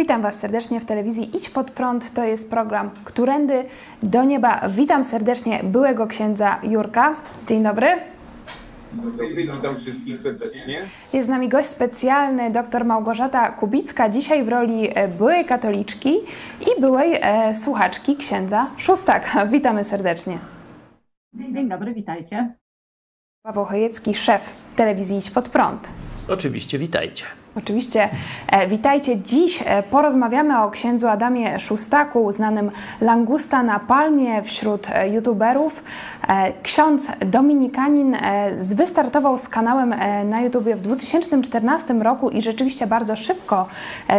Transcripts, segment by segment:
Witam Was serdecznie w telewizji Idź Pod Prąd. To jest program Którędy do Nieba. Witam serdecznie byłego księdza Jurka. Dzień dobry. Witam wszystkich serdecznie. Jest z nami gość specjalny, dr Małgorzata Kubicka, dzisiaj w roli e, byłej katoliczki i byłej e, słuchaczki księdza Szóstaka. Witamy serdecznie. Dzień dobry, witajcie. Paweł Chojecki, szef telewizji Idź Pod Prąd. Oczywiście, witajcie. Oczywiście. E, witajcie. Dziś e, porozmawiamy o księdzu Adamie Szustaku, znanym langusta na palmie wśród e, youtuberów. Ksiądz dominikanin wystartował z kanałem na YouTubie w 2014 roku i rzeczywiście bardzo szybko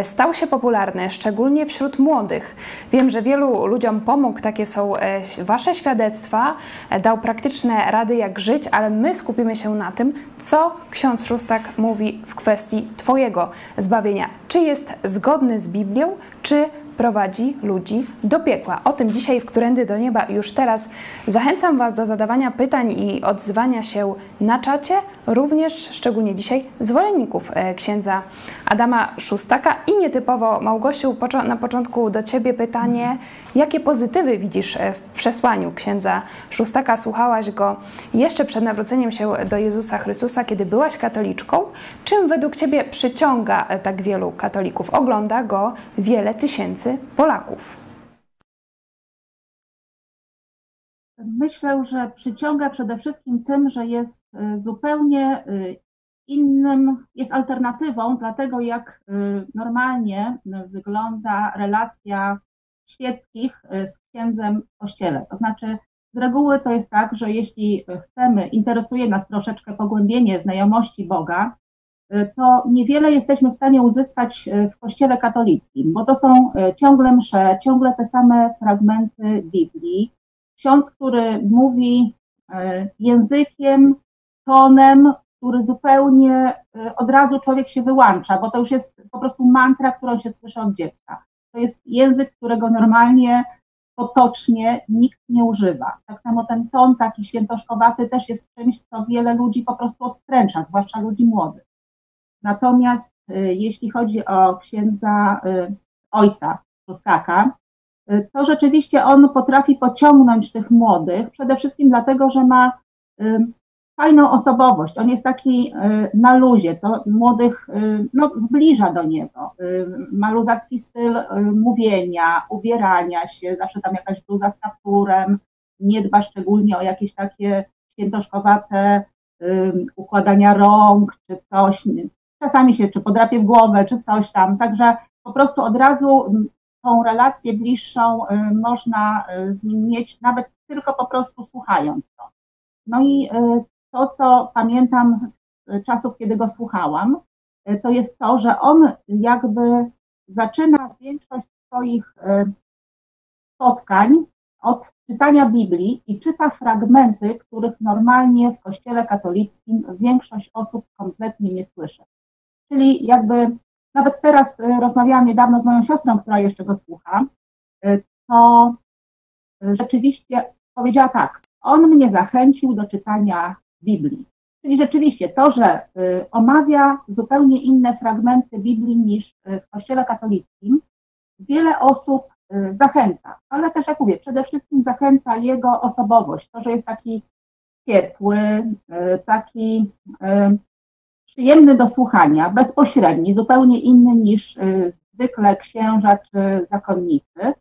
stał się popularny, szczególnie wśród młodych. Wiem, że wielu ludziom pomógł, takie są wasze świadectwa, dał praktyczne rady jak żyć, ale my skupimy się na tym, co ksiądz Szustak mówi w kwestii Twojego zbawienia. Czy jest zgodny z Biblią, czy prowadzi ludzi do piekła. O tym dzisiaj w Którędy do Nieba już teraz zachęcam Was do zadawania pytań i odzywania się na czacie, również szczególnie dzisiaj zwolenników e, księdza Adama Szustaka i nietypowo Małgosiu, na początku do Ciebie pytanie, jakie pozytywy widzisz e, w przesłaniu księdza Szustaka? Słuchałaś go jeszcze przed nawróceniem się do Jezusa Chrystusa, kiedy byłaś katoliczką. Czym według Ciebie przyciąga e, tak wielu katolików? Ogląda go wiele tysięcy Polaków. Myślę, że przyciąga przede wszystkim tym, że jest y, zupełnie innym, jest alternatywą dla tego, jak normalnie wygląda relacja świeckich y, z księdzem w kościele. To znaczy, z reguły to jest tak, że jeśli chcemy, interesuje nas troszeczkę pogłębienie znajomości Boga, y, to niewiele jesteśmy w stanie uzyskać y, w Kościele katolickim, bo to są ciągle msze, ciągle te same fragmenty Biblii. Ksiądz, który mówi językiem, tonem, który zupełnie od razu człowiek się wyłącza, bo to już jest po prostu mantra, którą się słyszy od dziecka. To jest język, którego normalnie, potocznie nikt nie używa. Tak samo ten ton taki świętoszkowaty też jest czymś, co wiele ludzi po prostu odstręcza, zwłaszcza ludzi młodych. Natomiast y, jeśli chodzi o księdza y, ojca Szustaka, y, to rzeczywiście on potrafi pociągnąć tych młodych, przede wszystkim dlatego, że ma fajną osobowość. On jest taki y, na luzie, co młodych y, no, zbliża do niego. Y, Ma luzacki styl mówienia, ubierania się, zawsze tam jakaś bluza z kapturem, nie dba szczególnie o jakieś takie świętoszkowate układania rąk czy coś. Czasami się czy podrapie w głowę, czy coś tam. Także po prostu od razu tą relację bliższą można z nim mieć, nawet tylko po prostu słuchając go. No i to, co pamiętam z czasów, kiedy go słuchałam, y, to jest to, że on jakby zaczyna większość swoich y, spotkań od czytania Biblii i czyta fragmenty, których normalnie w Kościele katolickim większość osób kompletnie nie słyszy. Czyli jakby nawet teraz y, rozmawiałam niedawno z moją siostrą, która jeszcze go słucha, to rzeczywiście powiedziała tak, on mnie zachęcił do czytania Biblii. Czyli rzeczywiście to, że y, omawia zupełnie inne fragmenty Biblii niż y, w Kościele katolickim, wiele osób y, zachęca, ale też jak mówię, przede wszystkim zachęca jego osobowość, to, że jest taki ciepły, taki przyjemny do słuchania, bezpośredni, zupełnie inny niż zwykle księża czy zakonnicy.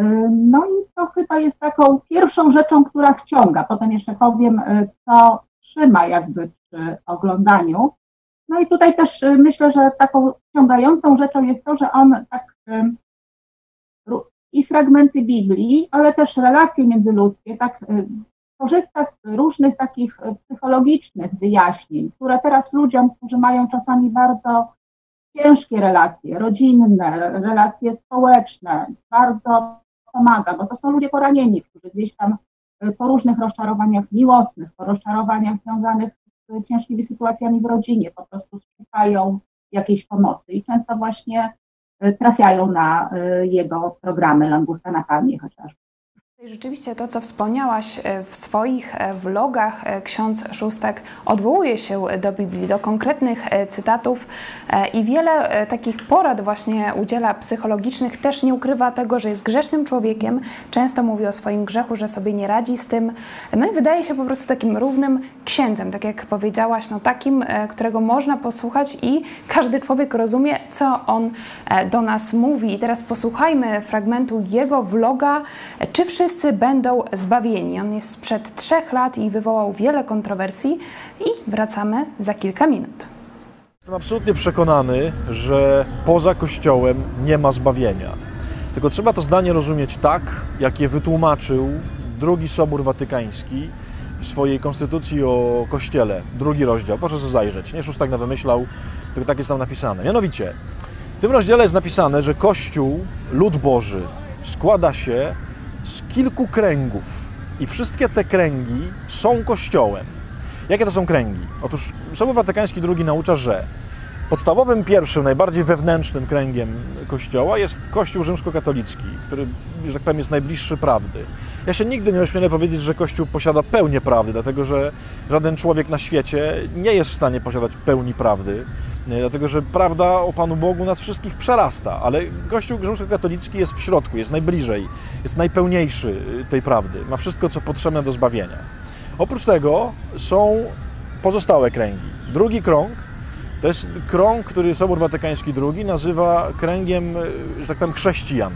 Y, No i to chyba jest taką pierwszą rzeczą, która wciąga. Potem jeszcze powiem, y, co trzyma jakby przy oglądaniu. No i tutaj też y, myślę, że taką wciągającą rzeczą jest to, że on tak i fragmenty Biblii, ale też relacje międzyludzkie, tak korzysta z różnych takich psychologicznych wyjaśnień, które teraz ludziom, którzy mają czasami bardzo ciężkie relacje rodzinne, relacje społeczne, bardzo pomaga, bo to są ludzie poranieni, którzy gdzieś tam y, po różnych rozczarowaniach miłosnych, po rozczarowaniach związanych z ciężkimi sytuacjami w rodzinie, po prostu szukają jakiejś pomocy i często właśnie y, trafiają na y, jego programy Langusta na Palmie chociażby. Rzeczywiście to, co wspomniałaś e, w swoich e, vlogach, e, ksiądz Szóstek odwołuje się do Biblii, do konkretnych cytatów i wiele takich porad właśnie udziela psychologicznych. Też nie ukrywa tego, że jest grzesznym człowiekiem. Często mówi o swoim grzechu, że sobie nie radzi z tym. No i wydaje się po prostu takim równym księdzem, tak jak powiedziałaś, no takim, którego można posłuchać i każdy człowiek rozumie, co on do nas mówi. I teraz posłuchajmy fragmentu jego vloga. Czy wszyscy wszyscy będą zbawieni. On jest sprzed trzech lat i wywołał wiele kontrowersji i wracamy za kilka minut. Jestem absolutnie przekonany, że poza Kościołem nie ma zbawienia. Tylko trzeba to zdanie rozumieć tak, jak je wytłumaczył drugi Sobór Watykański w swojej konstytucji o Kościele, drugi rozdział. Proszę sobie zajrzeć, nie Szóstak na wymyślał, tylko tak jest tam napisane. Mianowicie, w tym rozdziale jest napisane, że Kościół, lud Boży, składa się z kilku kręgów i wszystkie te kręgi są kościołem. Jakie to są kręgi? Otóż Sobór Watykański II naucza, że podstawowym, pierwszym, najbardziej wewnętrznym kręgiem Kościoła jest Kościół rzymskokatolicki, który, że tak powiem, jest najbliższy prawdy. Ja się nigdy nie ośmielę powiedzieć, że Kościół posiada pełnię prawdy, dlatego że żaden człowiek na świecie nie jest w stanie posiadać pełni prawdy. Dlatego, że prawda o Panu Bogu nas wszystkich przerasta, ale Kościół rzymskokatolicki jest w środku, jest najbliżej, jest najpełniejszy y, tej prawdy, ma wszystko, co potrzebne do zbawienia. Oprócz tego są pozostałe kręgi. Drugi krąg to jest krąg, który Sobór Watykański II nazywa kręgiem, y, że tak powiem, chrześcijan.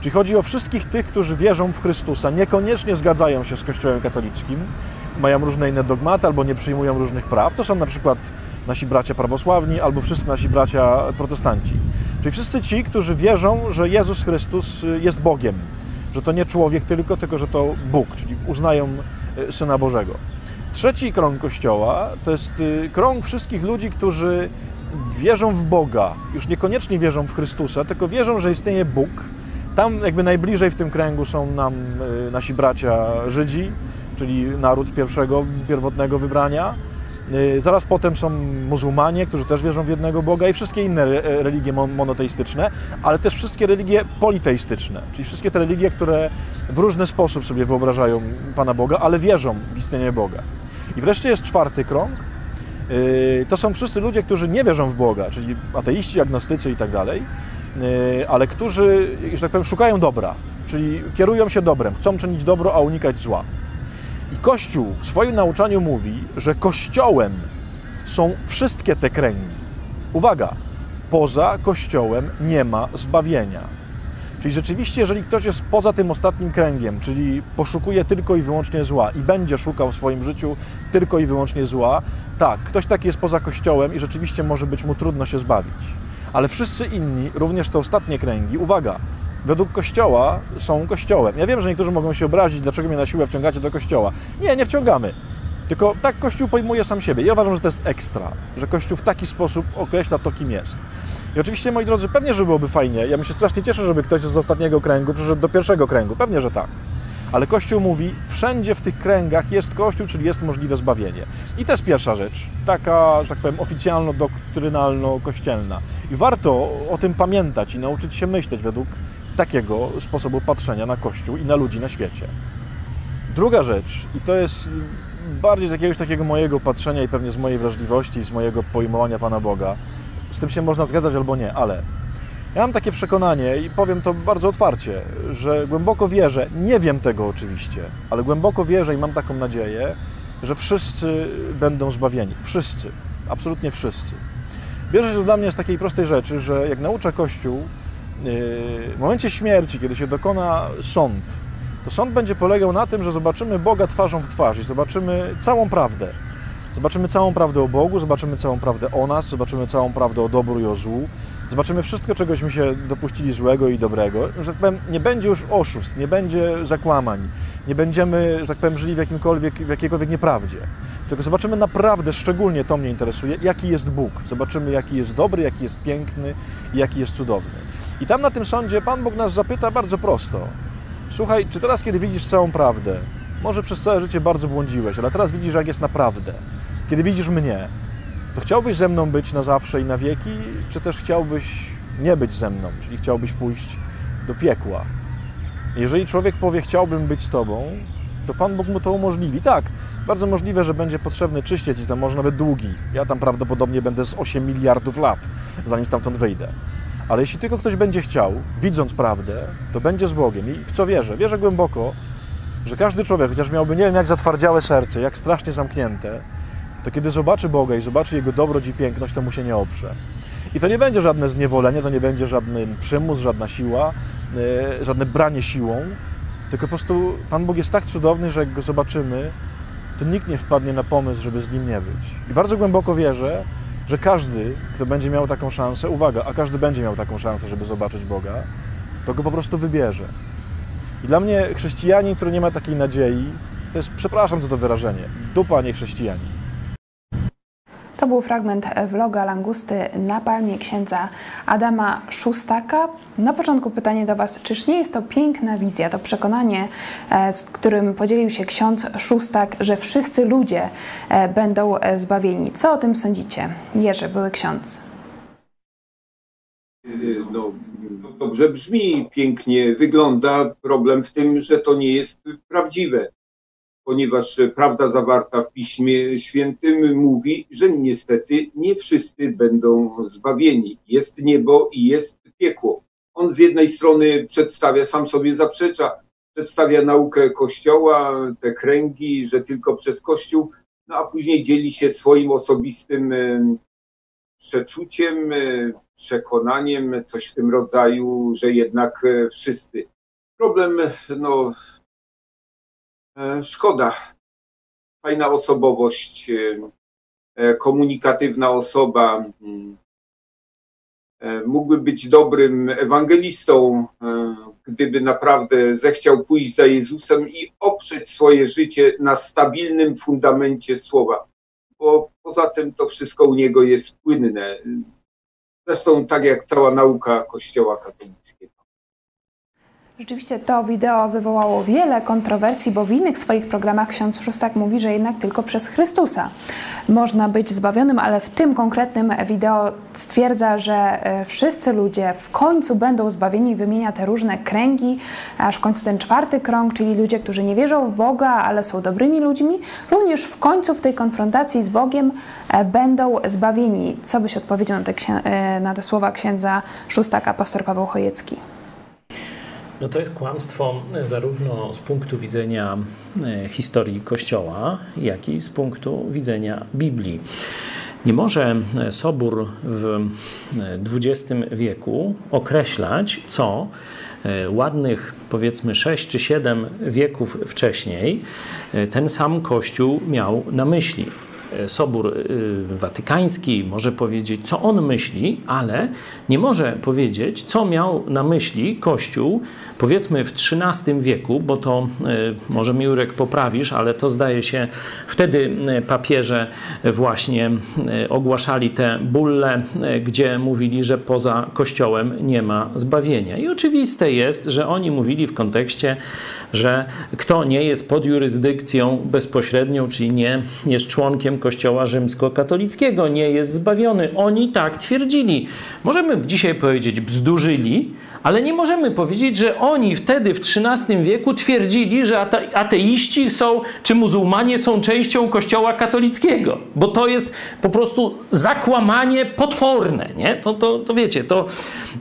Czyli chodzi o wszystkich tych, którzy wierzą w Chrystusa, niekoniecznie zgadzają się z Kościołem katolickim, mają różne inne dogmaty albo nie przyjmują różnych praw. To są na przykład nasi bracia prawosławni albo wszyscy nasi bracia protestanci. Czyli wszyscy ci, którzy wierzą, że Jezus Chrystus y, jest Bogiem, że to nie człowiek tylko, tylko że to Bóg, czyli uznają y, Syna Bożego. Trzeci krąg Kościoła to jest y, krąg wszystkich ludzi, którzy wierzą w Boga, już niekoniecznie wierzą w Chrystusa, tylko wierzą, że istnieje Bóg. Tam jakby najbliżej w tym kręgu są nam nasi bracia Żydzi, czyli naród pierwszego, pierwotnego wybrania. Y, zaraz potem są muzułmanie, którzy też wierzą w jednego Boga i wszystkie inne religie monoteistyczne, ale też wszystkie religie politeistyczne, czyli wszystkie te religie, które w różny sposób sobie wyobrażają Pana Boga, ale wierzą w istnienie Boga. I wreszcie jest czwarty krąg. Y, to są wszyscy ludzie, którzy nie wierzą w Boga, czyli ateiści, agnostycy i tak dalej, y, ale którzy, że tak powiem, szukają dobra, czyli kierują się dobrem, chcą czynić dobro, a unikać zła. I Kościół w swoim nauczaniu mówi, że Kościołem są wszystkie te kręgi. Uwaga, poza Kościołem nie ma zbawienia. Czyli rzeczywiście, jeżeli ktoś jest poza tym ostatnim kręgiem, czyli poszukuje tylko i wyłącznie zła i będzie szukał w swoim życiu tylko i wyłącznie zła, tak, ktoś taki jest poza Kościołem i rzeczywiście może być mu trudno się zbawić. Ale wszyscy inni, również te ostatnie kręgi, uwaga, według Kościoła są Kościołem. Ja wiem, że niektórzy mogą się obrazić, dlaczego mnie na siłę wciągacie do Kościoła. Nie, nie wciągamy. Tylko tak Kościół pojmuje sam siebie. Ja uważam, że to jest ekstra, że Kościół w taki sposób określa to, kim jest. I oczywiście, moi drodzy, pewnie, że byłoby fajnie. Ja bym się strasznie cieszę, żeby ktoś z ostatniego kręgu przyszedł do pierwszego kręgu. Pewnie, że tak. Ale Kościół mówi, wszędzie w tych kręgach jest Kościół, czyli jest możliwe zbawienie. I to jest pierwsza rzecz, taka, że tak powiem, oficjalno-doktrynalno-kościelna. I warto o tym pamiętać i nauczyć się myśleć według takiego sposobu patrzenia na Kościół i na ludzi na świecie. Druga rzecz, i to jest bardziej z jakiegoś takiego mojego patrzenia i pewnie z mojej wrażliwości i z mojego pojmowania Pana Boga, z tym się można zgadzać albo nie, ale ja mam takie przekonanie i powiem to bardzo otwarcie, że głęboko wierzę, nie wiem tego oczywiście, ale głęboko wierzę i mam taką nadzieję, że wszyscy będą zbawieni. Wszyscy, absolutnie wszyscy. Bierze się dla mnie z takiej prostej rzeczy, że jak naucza Kościół, w momencie śmierci, kiedy się dokona sąd, to sąd będzie polegał na tym, że zobaczymy Boga twarzą w twarz i zobaczymy całą prawdę. Zobaczymy całą prawdę o Bogu, zobaczymy całą prawdę o nas, zobaczymy całą prawdę o dobru i o złu, Zobaczymy wszystko, czegośmy się dopuścili złego i dobrego. Że tak powiem, nie będzie już oszustw, nie będzie zakłamań, nie będziemy, że tak powiem, żyli w, jakimkolwiek, w jakiejkolwiek nieprawdzie. Tylko zobaczymy naprawdę, szczególnie to mnie interesuje, jaki jest Bóg. Zobaczymy, jaki jest dobry, jaki jest piękny i jaki jest cudowny. I tam na tym sądzie Pan Bóg nas zapyta bardzo prosto. Słuchaj, czy teraz, kiedy widzisz całą prawdę, może przez całe życie bardzo błądziłeś, ale teraz widzisz, jak jest naprawdę. Kiedy widzisz mnie, to chciałbyś ze mną być na zawsze i na wieki, czy też chciałbyś nie być ze mną, czyli chciałbyś pójść do piekła? Jeżeli człowiek powie, chciałbym być z Tobą, to Pan Bóg mu to umożliwi. Tak, bardzo możliwe, że będzie potrzebny czyściec i to może nawet długi. Ja tam prawdopodobnie będę z 8 miliardów lat, zanim stamtąd wyjdę. Ale jeśli tylko ktoś będzie chciał, widząc prawdę, to będzie z Bogiem. I w co wierzę? Wierzę głęboko, że każdy człowiek, chociaż miałby nie wiem jak zatwardziałe serce, jak strasznie zamknięte, to kiedy zobaczy Boga i zobaczy Jego dobroć i piękność, to mu się nie oprze. I to nie będzie żadne zniewolenie, to nie będzie żadny przymus, żadna siła, yy, żadne branie siłą, tylko po prostu Pan Bóg jest tak cudowny, że jak Go zobaczymy, to nikt nie wpadnie na pomysł, żeby z Nim nie być. I bardzo głęboko wierzę, że każdy, kto będzie miał taką szansę, uwaga, a każdy będzie miał taką szansę, żeby zobaczyć Boga, to Go po prostu wybierze. I dla mnie chrześcijanin, który nie ma takiej nadziei, to jest, przepraszam za to wyrażenie, dupa nie chrześcijanin. To był fragment vloga Langusty na palmie księdza Adama Szustaka. Na początku pytanie do Was, czyż nie jest to piękna wizja, to przekonanie, e, z którym podzielił się ksiądz Szustak, że wszyscy ludzie e, będą e, zbawieni. Co o tym sądzicie? Jerzy, były ksiądz. No, dobrze brzmi, pięknie wygląda. Problem w tym, że to nie jest prawdziwe ponieważ prawda zawarta w Piśmie Świętym mówi, że niestety nie wszyscy będą zbawieni. Jest niebo i jest piekło. On z jednej strony przedstawia, sam sobie zaprzecza, przedstawia naukę Kościoła, te kręgi, że tylko przez Kościół, no a później dzieli się swoim osobistym przeczuciem, przekonaniem, coś w tym rodzaju, że jednak wszyscy. Problem no, E, szkoda. Fajna osobowość, e, e, komunikatywna osoba. Mm, mógłby być dobrym ewangelistą, gdyby naprawdę zechciał pójść za Jezusem i oprzeć swoje życie na stabilnym fundamencie słowa, bo poza tym to wszystko u niego jest płynne. Zresztą tak jak cała nauka Kościoła katolickiego. Rzeczywiście to wideo wywołało wiele kontrowersji, bo w innych swoich programach ksiądz Szóstak mówi, że jednak tylko przez Chrystusa można być zbawionym, ale w tym konkretnym wideo stwierdza, że e, wszyscy ludzie w końcu będą zbawieni wymienia te różne kręgi, aż w końcu ten czwarty krąg, czyli ludzie, którzy nie wierzą w Boga, ale są dobrymi ludźmi, również w końcu w tej konfrontacji z Bogiem e, będą zbawieni. Co byś odpowiedział na te, e, na te słowa księdza Szóstaka, pastor Paweł Chojecki? No to jest kłamstwo zarówno z punktu widzenia e, historii Kościoła, jak i z punktu widzenia Biblii. Nie może e, Sobór w XX e, wieku określać, co ładnych powiedzmy 6 czy 7 wieków wcześniej ten sam Kościół miał na myśli. Sobór Watykański może powiedzieć, co on myśli, ale nie może powiedzieć, co miał na myśli Kościół powiedzmy w XIII wieku, bo to e, może mi Jurek poprawisz, ale to zdaje się wtedy e, papieże właśnie e, ogłaszali te bulle, gdzie mówili, że poza Kościołem nie ma zbawienia. I oczywiste jest, że oni mówili w kontekście, że kto nie jest pod jurysdykcją bezpośrednią, czyli nie jest członkiem Kościoła rzymskokatolickiego, nie jest zbawiony. Oni tak twierdzili. Możemy dzisiaj powiedzieć bzdurzyli, ale nie możemy powiedzieć, że oni wtedy w XIII wieku twierdzili, że ateiści są, czy muzułmanie są częścią kościoła katolickiego, bo to jest po prostu zakłamanie potworne, nie? To, to, to wiecie, to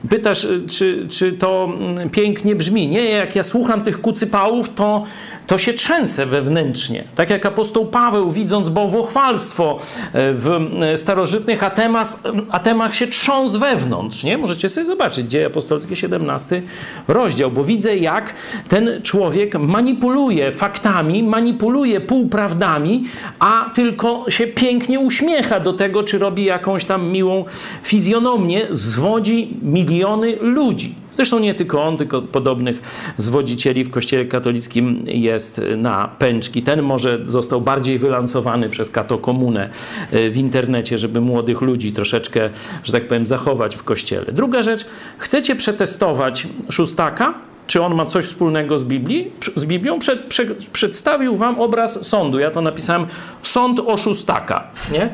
pytasz, czy, czy to mm, pięknie brzmi. Nie, jak ja słucham tych kucypałów, to, to się trzęsę wewnętrznie. Tak jak apostoł Paweł, widząc bałwochwalstwo, bałwochwalstwo w starożytnych atemach, atemach się trząs wewnątrz, nie? Możecie sobie zobaczyć, Dzieje Apostolskie 17 rozdział, bo widzę jak ten człowiek manipuluje faktami, manipuluje półprawdami, a tylko się pięknie uśmiecha do tego, czy robi jakąś tam miłą fizjonomię, zwodzi miliony ludzi. Zresztą nie tylko on, tylko podobnych zwodzicieli w Kościele katolickim jest na pęczki. Ten może został bardziej wylansowany przez katokomunę e, w internecie, żeby młodych ludzi troszeczkę, że tak powiem, zachować w Kościele. Druga rzecz, chcecie przetestować szóstaka? Czy on ma coś wspólnego z, Biblii, z Biblią, przed, prze, przedstawił wam obraz sądu. Ja to napisałem sąd oszustaka. Nie?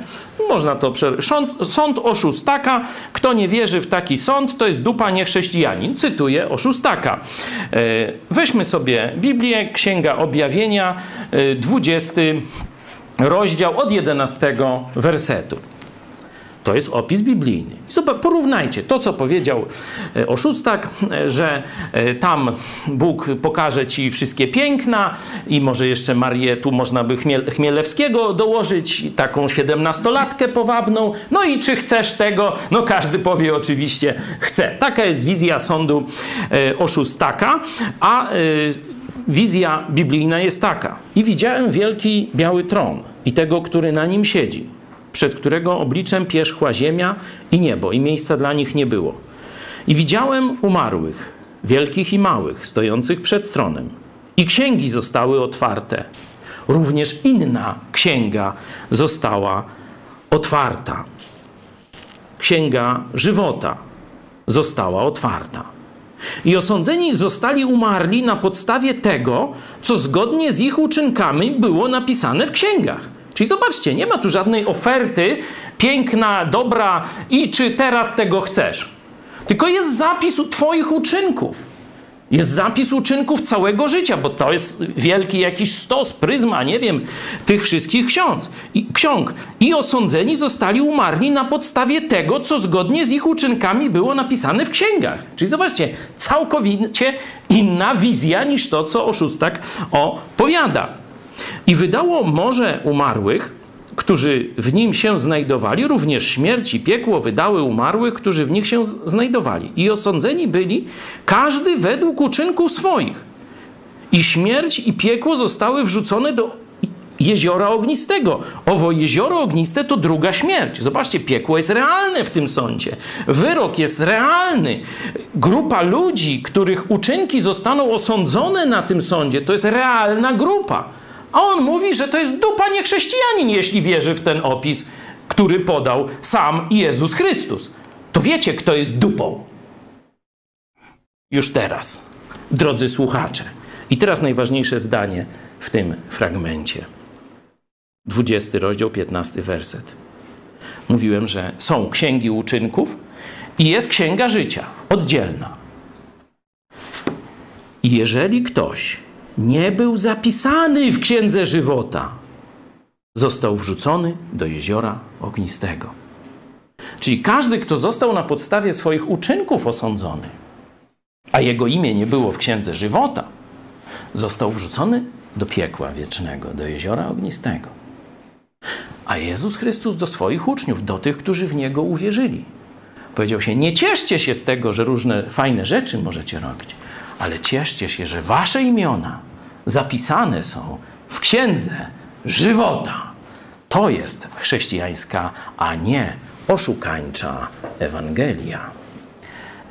Można to sąd, sąd oszustaka. Kto nie wierzy w taki sąd, to jest dupa niechrześcijanin. Cytuję oszustaka. E, weźmy sobie Biblię, Księga Objawienia, 20 e, rozdział od 11 wersetu. To jest opis biblijny. Porównajcie to, co powiedział e, oszustak, e, że e, tam Bóg pokaże ci wszystkie piękna i może jeszcze Marię, tu można by Chmielewskiego dołożyć, taką siedemnastolatkę powabną. No i czy chcesz tego? No każdy powie oczywiście chce. Taka jest wizja sądu oszustaka, a wizja biblijna jest taka. I widziałem wielki biały tron i tego, który na nim siedzi przed którego obliczem pierzchła ziemia i niebo, i miejsca dla nich nie było. I widziałem umarłych, wielkich i małych, stojących przed tronem. I księgi zostały otwarte. Również inna księga została otwarta. Księga żywota została otwarta. I osądzeni zostali umarli na podstawie tego, co zgodnie z ich uczynkami było napisane w księgach. Czyli zobaczcie, nie ma tu żadnej oferty piękna, dobra i czy teraz tego chcesz. Tylko jest zapis Twoich uczynków. Jest zapis uczynków całego życia, bo to jest wielki jakiś stos, pryzma, nie wiem, tych wszystkich ksiądz, i, ksiąg. I osądzeni zostali umarli na podstawie tego, co zgodnie z ich uczynkami było napisane w księgach. Czyli zobaczcie, całkowicie inna wizja niż to, co oszustak opowiada. I wydało morze umarłych, którzy w nim się znajdowali, również śmierć i piekło wydały umarłych, którzy w nich się znajdowali. I osądzeni byli każdy według uczynków swoich. I śmierć i piekło zostały wrzucone do jeziora ognistego. Owo jezioro ogniste to druga śmierć. Zobaczcie, piekło jest realne w tym sądzie. Wyrok jest realny. Grupa ludzi, których uczynki zostaną osądzone na tym sądzie, to jest realna grupa. A on mówi, że to jest dupa niechrześcijanin, jeśli wierzy w ten opis, który podał sam Jezus Chrystus. To wiecie, kto jest dupą. Już teraz, drodzy słuchacze. I teraz najważniejsze zdanie w tym fragmencie. 20 rozdział, 15 werset. Mówiłem, że są księgi uczynków i jest księga życia, oddzielna. I jeżeli ktoś nie był zapisany w księdze żywota, został wrzucony do jeziora ognistego. Czyli każdy, kto został na podstawie swoich uczynków osądzony, a jego imię nie było w księdze żywota, został wrzucony do piekła wiecznego, do jeziora ognistego. A Jezus Chrystus do swoich uczniów, do tych, którzy w Niego uwierzyli, powiedział się: Nie cieszcie się z tego, że różne fajne rzeczy możecie robić, ale cieszcie się, że wasze imiona zapisane są w księdze żywota. To jest chrześcijańska, a nie oszukańcza Ewangelia.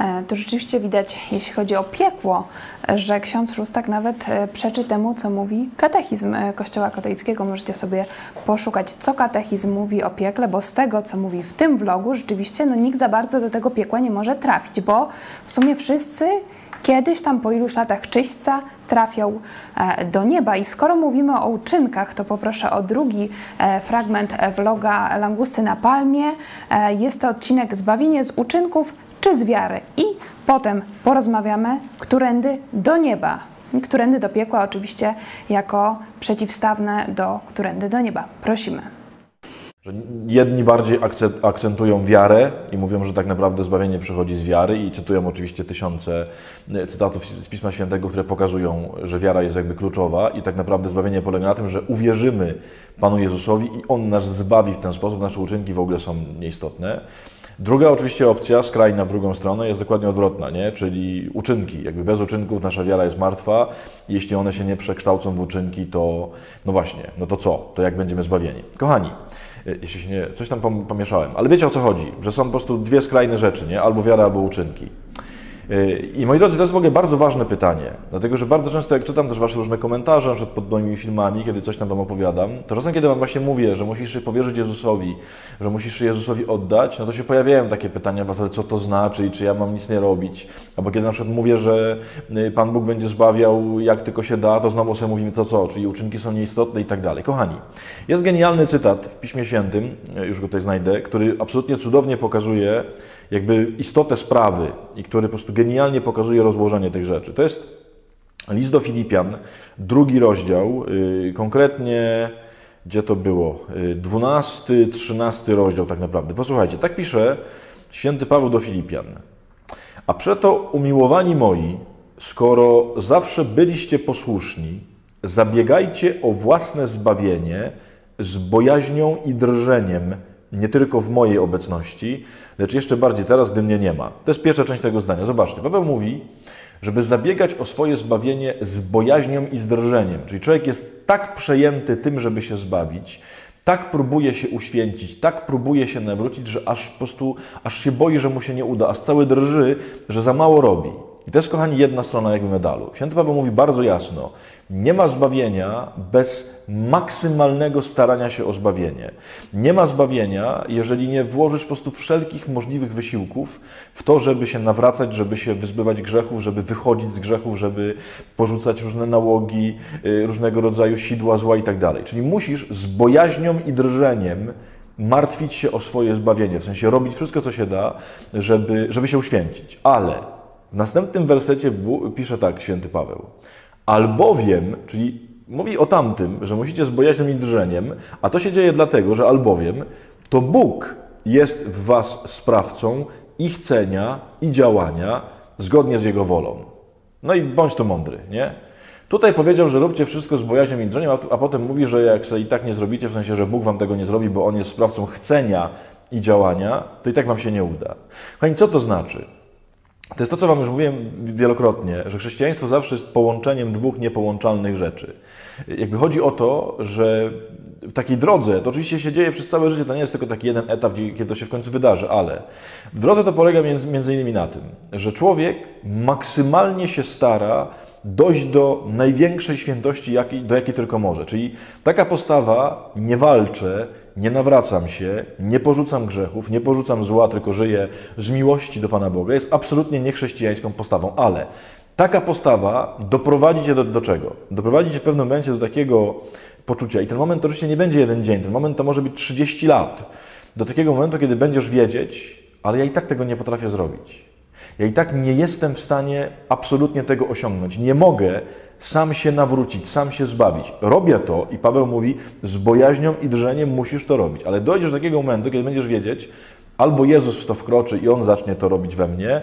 E, to rzeczywiście widać, jeśli chodzi o piekło, że ksiądz Szóstak nawet e, przeczy temu, co mówi katechizm e, Kościoła katolickiego. Możecie sobie poszukać, co katechizm mówi o piekle, bo z tego, co mówi w tym vlogu, rzeczywiście no, nikt za bardzo do tego piekła nie może trafić, bo w sumie wszyscy kiedyś tam po iluś latach czyśćca trafią e, do nieba. I skoro mówimy o uczynkach, to poproszę o drugi e, fragment vloga Langusty na Palmie. E, jest to odcinek Zbawienie z uczynków czy z wiary. I potem porozmawiamy, którędy do nieba. Którędy do piekła, oczywiście, jako przeciwstawne do którędy do nieba. Prosimy. Że jedni bardziej akcentują wiarę i mówią, że tak naprawdę zbawienie przychodzi z wiary i cytują oczywiście tysiące e, cytatów z Pisma Świętego, które pokazują, że wiara jest jakby kluczowa i tak naprawdę zbawienie polega na tym, że uwierzymy Panu Jezusowi i On nas zbawi w ten sposób, nasze uczynki w ogóle są nieistotne. Druga oczywiście opcja, skrajna w drugą stronę, jest dokładnie odwrotna, nie? czyli uczynki. Jakby bez uczynków nasza wiara jest martwa. Jeśli one się nie przekształcą w uczynki, to no właśnie, no to co? To jak będziemy zbawieni? Kochani, jeśli się nie, coś tam pomieszałem, ale wiecie o co chodzi, że są po prostu dwie skrajne rzeczy, nie? albo wiara, albo uczynki. I moi drodzy, to jest w ogóle bardzo ważne pytanie, dlatego że bardzo często jak czytam też Wasze różne komentarze, na przykład pod moimi filmami, kiedy coś tam Wam opowiadam, to czasem kiedy Wam właśnie mówię, że musisz się powierzyć Jezusowi, że musisz się Jezusowi oddać, no to się pojawiają takie pytania Was, ale co to znaczy i czy ja mam nic nie robić? Albo kiedy na przykład mówię, że y, Pan Bóg będzie zbawiał jak tylko się da, to znowu sobie mówimy to co, czyli uczynki są nieistotne i tak dalej. Kochani, jest genialny cytat w Piśmie Świętym, y, już go tutaj znajdę, który absolutnie cudownie pokazuje jakby istotę sprawy i który po prostu genialnie pokazuje rozłożenie tych rzeczy. To jest list do Filipian, drugi rozdział, yy, konkretnie gdzie to było? Yy, 12, 13 rozdział tak naprawdę. Posłuchajcie, tak pisze święty Paweł do Filipian. A przeto umiłowani moi, skoro zawsze byliście posłuszni, zabiegajcie o własne zbawienie z bojaźnią i drżeniem, nie tylko w mojej obecności, lecz jeszcze bardziej teraz, gdy mnie nie ma. To jest pierwsza część tego zdania. Zobaczcie, Paweł mówi, żeby zabiegać o swoje zbawienie z bojaźnią i z drżeniem. Czyli człowiek jest tak przejęty tym, żeby się zbawić, tak próbuje się uświęcić, tak próbuje się nawrócić, że aż po prostu, aż się boi, że mu się nie uda, aż cały drży, że za mało robi. I to jest, kochani, jedna strona jakby medalu. Święty Paweł mówi bardzo jasno, nie ma zbawienia bez maksymalnego starania się o zbawienie. Nie ma zbawienia, jeżeli nie włożysz po prostu wszelkich możliwych wysiłków w to, żeby się nawracać, żeby się wyzbywać grzechów, żeby wychodzić z grzechów, żeby porzucać różne nałogi, y, różnego rodzaju sidła zła i tak. Czyli musisz z bojaźnią i drżeniem martwić się o swoje zbawienie, w sensie robić wszystko, co się da, żeby, żeby się uświęcić. Ale w następnym wersecie pisze tak święty Paweł. Albowiem, czyli mówi o tamtym, że musicie z bojaźnią i drżeniem, a to się dzieje dlatego, że albowiem to Bóg jest w was sprawcą i chcenia, i działania zgodnie z Jego wolą. No i bądź to mądry, nie? Tutaj powiedział, że róbcie wszystko z bojaźnią i drżeniem, a, potem mówi, że jak sobie i tak nie zrobicie, w sensie, że Bóg wam tego nie zrobi, bo On jest sprawcą chcenia i działania, to i tak wam się nie uda. Kochani, co to znaczy? To jest to, co Wam już mówiłem wielokrotnie, że chrześcijaństwo zawsze jest połączeniem dwóch niepołączalnych rzeczy. Jakby chodzi o to, że w takiej drodze, to oczywiście się dzieje przez całe życie, to nie jest tylko taki jeden etap, kiedy to się w końcu wydarzy, ale w drodze to polega między, między innymi na tym, że człowiek maksymalnie się stara dojść do największej świętości, do jakiej tylko może. Czyli taka postawa nie walczę, nie nawracam się, nie porzucam grzechów, nie porzucam zła, tylko żyję z miłości do Pana Boga, jest absolutnie niechrześcijańską postawą, ale taka postawa doprowadzi cię do, do czego? Doprowadzi cię w pewnym momencie do takiego poczucia i ten moment to oczywiście nie będzie jeden dzień, ten moment to może być 30 lat, do takiego momentu, kiedy będziesz wiedzieć, ale ja i tak tego nie potrafię zrobić. Ja i tak nie jestem w stanie absolutnie tego osiągnąć. Nie mogę sam się nawrócić, sam się zbawić. Robię to i Paweł mówi, z bojaźnią i drżeniem musisz to robić. Ale dojdziesz do takiego momentu, kiedy będziesz wiedzieć, albo Jezus w to wkroczy i On zacznie to robić we mnie,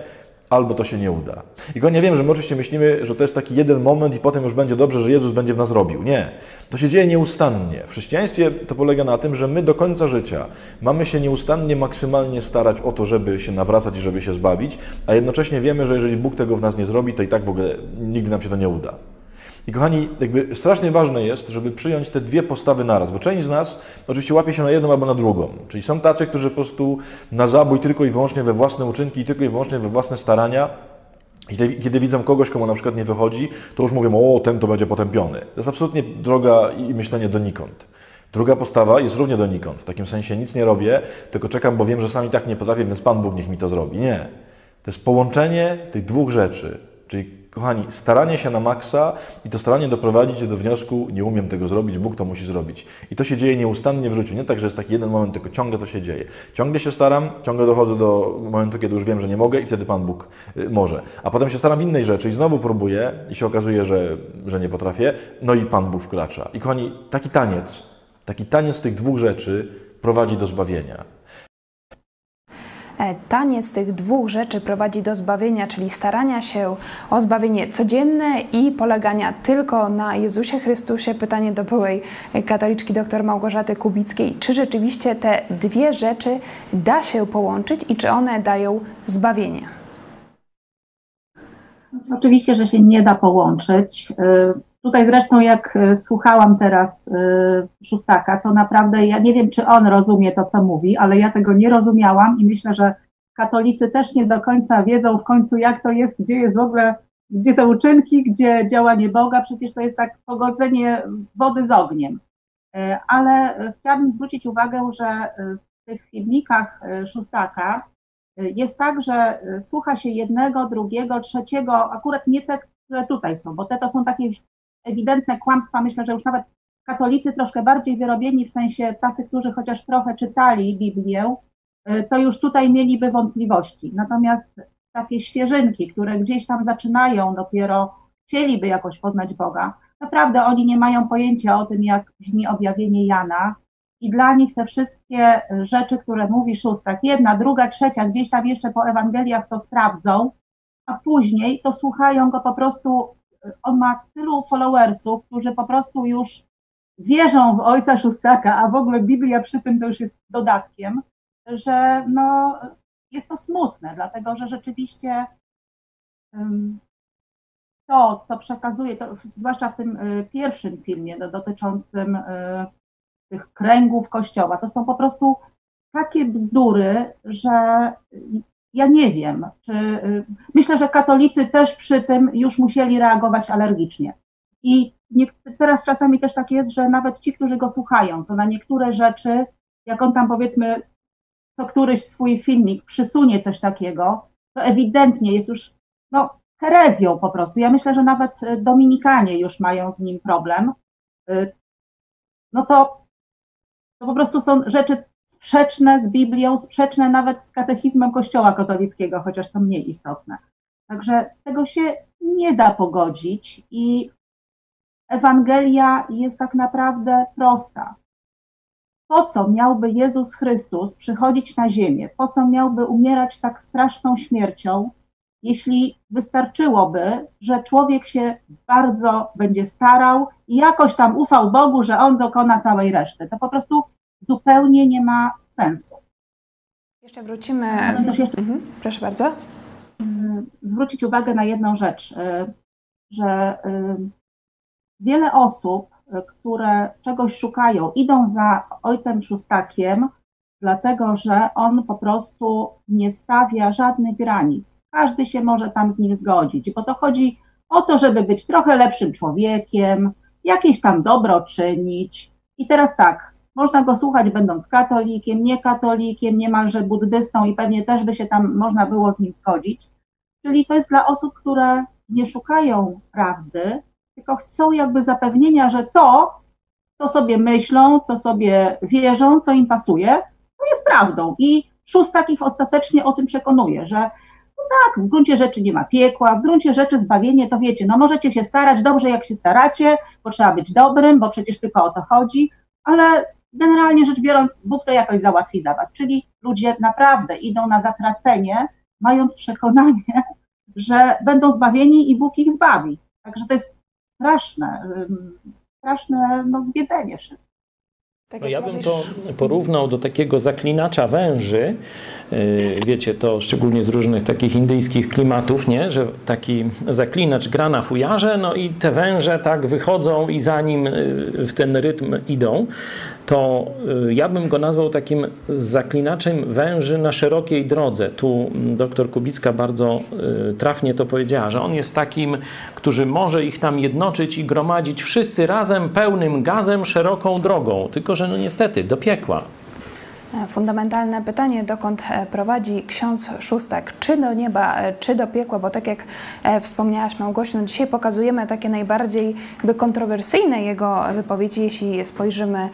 albo to się nie uda. I go nie wiem, że my oczywiście myślimy, że to jest taki jeden moment i potem już będzie dobrze, że Jezus będzie w nas robił. Nie. To się dzieje nieustannie. W chrześcijaństwie to polega na tym, że my do końca życia mamy się nieustannie, maksymalnie starać o to, żeby się nawracać i żeby się zbawić, a jednocześnie wiemy, że jeżeli Bóg tego w nas nie zrobi, to i tak w ogóle nigdy nam się to nie uda. I kochani, jakby strasznie ważne jest, żeby przyjąć te dwie postawy naraz, bo część z nas oczywiście łapie się na jedną albo na drugą. Czyli są tacy, którzy po prostu na zabój tylko i wyłącznie we własne uczynki i tylko i wyłącznie we własne starania i kiedy widzą kogoś, komu na przykład nie wychodzi, to już mówią, o, ten to będzie potępiony. To jest absolutnie droga i myślenie donikąd. Druga postawa jest równie donikąd. W takim sensie nic nie robię, tylko czekam, bo wiem, że sami tak nie potrafię, więc Pan Bóg niech mi to zrobi. Nie. To jest połączenie tych dwóch rzeczy. Czyli Kochani, staranie się na maksa i to staranie doprowadzi cię do wniosku, nie umiem tego zrobić, Bóg to musi zrobić. I to się dzieje nieustannie w życiu. Nie tak, że jest taki jeden moment, tylko ciągle to się dzieje. Ciągle się staram, ciągle dochodzę do momentu, kiedy już wiem, że nie mogę i wtedy Pan Bóg y, może. A potem się staram w innej rzeczy i znowu próbuję i się okazuje, że, że nie potrafię, no i Pan Bóg wkracza. I kochani, taki taniec, taki taniec tych dwóch rzeczy prowadzi do zbawienia. E, taniec tych dwóch rzeczy prowadzi do zbawienia, czyli starania się o zbawienie codzienne i polegania tylko na Jezusie Chrystusie. Pytanie do byłej katoliczki dr Małgorzaty Kubickiej. Czy rzeczywiście te dwie rzeczy da się połączyć i czy one dają zbawienie? Oczywiście, że się nie da połączyć. Tutaj zresztą jak y, słuchałam teraz y, Szóstaka, to naprawdę ja nie wiem, czy on rozumie to, co mówi, ale ja tego nie rozumiałam i myślę, że katolicy też nie do końca wiedzą w końcu, jak to jest, gdzie jest w ogóle, gdzie te uczynki, gdzie działanie Boga, przecież to jest tak pogodzenie wody z ogniem. Ale chciałabym zwrócić uwagę, że w tych filmikach Szóstaka jest tak, że słucha się jednego, drugiego, trzeciego, akurat nie te, które tutaj są, bo te to są takie już ewidentne kłamstwa. Myślę, że już nawet katolicy troszkę bardziej wyrobieni, w sensie tacy, którzy chociaż trochę czytali Biblię, y, to już tutaj mieliby wątpliwości. Natomiast takie świeżynki, które gdzieś tam zaczynają dopiero, chcieliby jakoś poznać Boga, naprawdę oni nie mają pojęcia o tym, jak brzmi objawienie Jana. I dla nich te wszystkie rzeczy, które mówi szóstak, jedna, druga, trzecia, gdzieś tam jeszcze po Ewangeliach to sprawdzą, a później to słuchają go po prostu on ma tylu followersów, którzy po prostu już wierzą w ojca szóstaka, a w ogóle Biblia przy tym to już jest dodatkiem, że no, jest to smutne, dlatego że rzeczywiście to, co przekazuje, to, zwłaszcza w tym y, pierwszym filmie dotyczącym y, tych kręgów kościoła, to są po prostu takie bzdury, że ja nie wiem, czy y, myślę, że katolicy też przy tym już musieli reagować alergicznie. I nie, teraz czasami też tak jest, że nawet ci, którzy go słuchają, to na niektóre rzeczy, jak on tam powiedzmy co któryś swój filmik przysunie coś takiego, to ewidentnie jest już no, herezją po prostu. Ja myślę, że nawet y, Dominikanie już mają z nim problem. Y, no to, to po prostu są rzeczy sprzeczne z Biblią, sprzeczne nawet z katechizmem Kościoła katolickiego, chociaż to mniej istotne. Także tego się nie da pogodzić i Ewangelia jest tak naprawdę prosta. Po co miałby Jezus Chrystus przychodzić na ziemię? Po co miałby umierać tak straszną śmiercią, jeśli wystarczyłoby, że człowiek się bardzo będzie starał i jakoś tam ufał Bogu, że on dokona całej reszty? To po prostu zupełnie nie ma sensu. Jeszcze wrócimy. jeszcze... Mhm. Proszę bardzo. Mm, zwrócić uwagę na jedną rzecz, y, że y, wiele osób, y, które czegoś szukają, idą za ojcem szóstakiem, dlatego że on po prostu nie stawia żadnych granic. Każdy się może tam z nim zgodzić, bo to chodzi o to, żeby być trochę lepszym człowiekiem, jakieś tam dobro czynić. I teraz tak, można go słuchać będąc katolikiem, niekatolikiem, niemalże buddystą i pewnie też by się tam można było z nim zgodzić. Czyli to jest dla osób, które nie szukają prawdy, tylko chcą jakby zapewnienia, że to, co sobie myślą, co sobie wierzą, co im pasuje, to jest prawdą. I szóstak ich ostatecznie o tym przekonuje, że no tak, w gruncie rzeczy nie ma piekła, w gruncie rzeczy zbawienie to wiecie, no możecie się starać dobrze, jak się staracie, bo trzeba być dobrym, bo przecież tylko o to chodzi, ale generalnie rzecz biorąc, Bóg to jakoś załatwi za was. Czyli ludzie naprawdę idą na zatracenie, mając przekonanie, że będą zbawieni i Bóg ich zbawi. Także to jest straszne, straszne no, zwiedzenie wszystko. Tak no ja bym to porównał do takiego zaklinacza węży. Y, wiecie, to szczególnie z różnych takich indyjskich klimatów, nie? że taki zaklinacz gra na fujarze, no i te węże tak wychodzą i za nim y, w ten rytm idą. To y, ja bym go nazwał takim zaklinaczem węży na szerokiej drodze. Tu mm, doktor Kubicka bardzo trafnie to powiedziała, że on jest takim, który może ich tam jednoczyć i gromadzić wszyscy razem pełnym gazem szeroką drogą. Tylko, że no niestety do piekła. Fundamentalne pytanie, dokąd e, prowadzi ksiądz Szóstak, czy do nieba, e, czy do piekła, bo tak jak e, wspomniałaś Małgosiu, no dzisiaj pokazujemy takie najbardziej by kontrowersyjne jego wypowiedzi, jeśli spojrzymy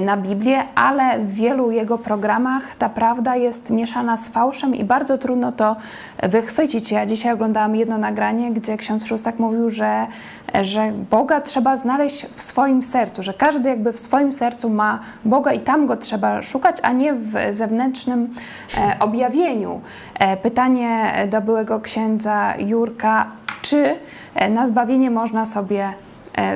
na Biblię, ale w wielu jego programach ta prawda jest mieszana z fałszem i bardzo trudno to wychwycić. Ja dzisiaj oglądałam jedno nagranie, gdzie ksiądz Szóstak mówił, że, że Boga trzeba znaleźć w swoim sercu, że każdy jakby w swoim sercu ma Boga i tam go trzeba szukać, a nie w zewnętrznym e, objawieniu. E, pytanie do byłego księdza Jurka, czy e, na zbawienie można sobie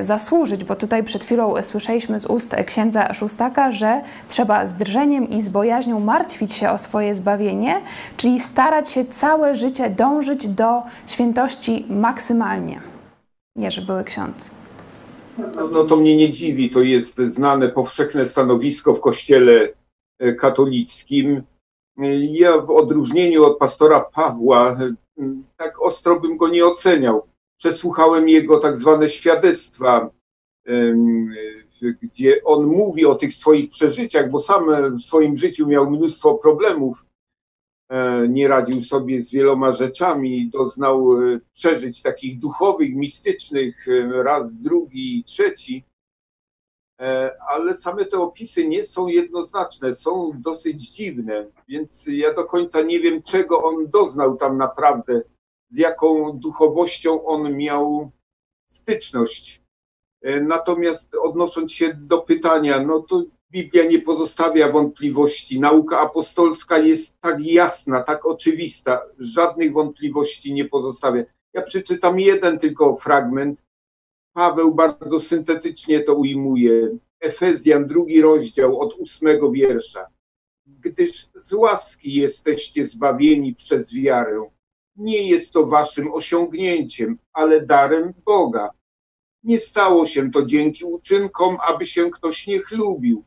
zasłużyć, bo tutaj przed chwilą słyszeliśmy z ust księdza Szóstaka, że trzeba z drżeniem i z bojaźnią martwić się o swoje zbawienie, czyli starać się całe życie dążyć do świętości maksymalnie. Jerzy były ksiądz. No, no to mnie nie dziwi, to jest znane powszechne stanowisko w kościele katolickim. E, ja w odróżnieniu od pastora Pawła e, tak ostro bym go nie oceniał. Przesłuchałem jego tak zwane świadectwa, gdzie on mówi o tych swoich przeżyciach, bo sam w swoim życiu miał mnóstwo problemów. Nie radził sobie z wieloma rzeczami, doznał przeżyć takich duchowych, mistycznych, raz, drugi, trzeci. E, ale same te opisy nie są jednoznaczne, są dosyć dziwne, więc ja do końca nie wiem, czego on doznał tam naprawdę, z jaką duchowością on miał styczność. E, natomiast odnosząc się do pytania, no to Biblia nie pozostawia wątpliwości. Nauka apostolska jest tak jasna, tak oczywista, żadnych wątpliwości nie pozostawia. Ja przeczytam jeden tylko fragment, Paweł bardzo syntetycznie to ujmuje. Efezjan, drugi rozdział od ósmego wiersza. Gdyż z łaski jesteście zbawieni przez wiarę. Nie jest to waszym osiągnięciem, ale darem Boga. Nie stało się to dzięki uczynkom, aby się ktoś nie chlubił.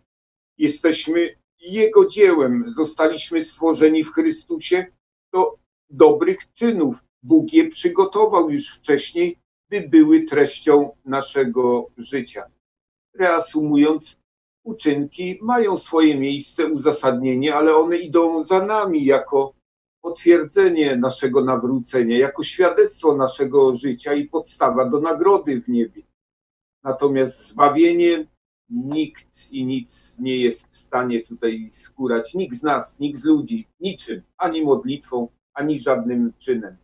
Jesteśmy Jego dziełem, zostaliśmy stworzeni w Chrystusie do dobrych czynów. Bóg je przygotował już wcześniej, by były treścią naszego życia. Reasumując, uczynki mają swoje miejsce, uzasadnienie, ale one idą za nami jako potwierdzenie naszego nawrócenia, jako świadectwo naszego życia i podstawa do nagrody w niebie. Natomiast zbawienie nikt i nic nie jest w stanie tutaj skórać. Nikt z nas, nikt z ludzi, niczym, ani modlitwą, ani żadnym czynem.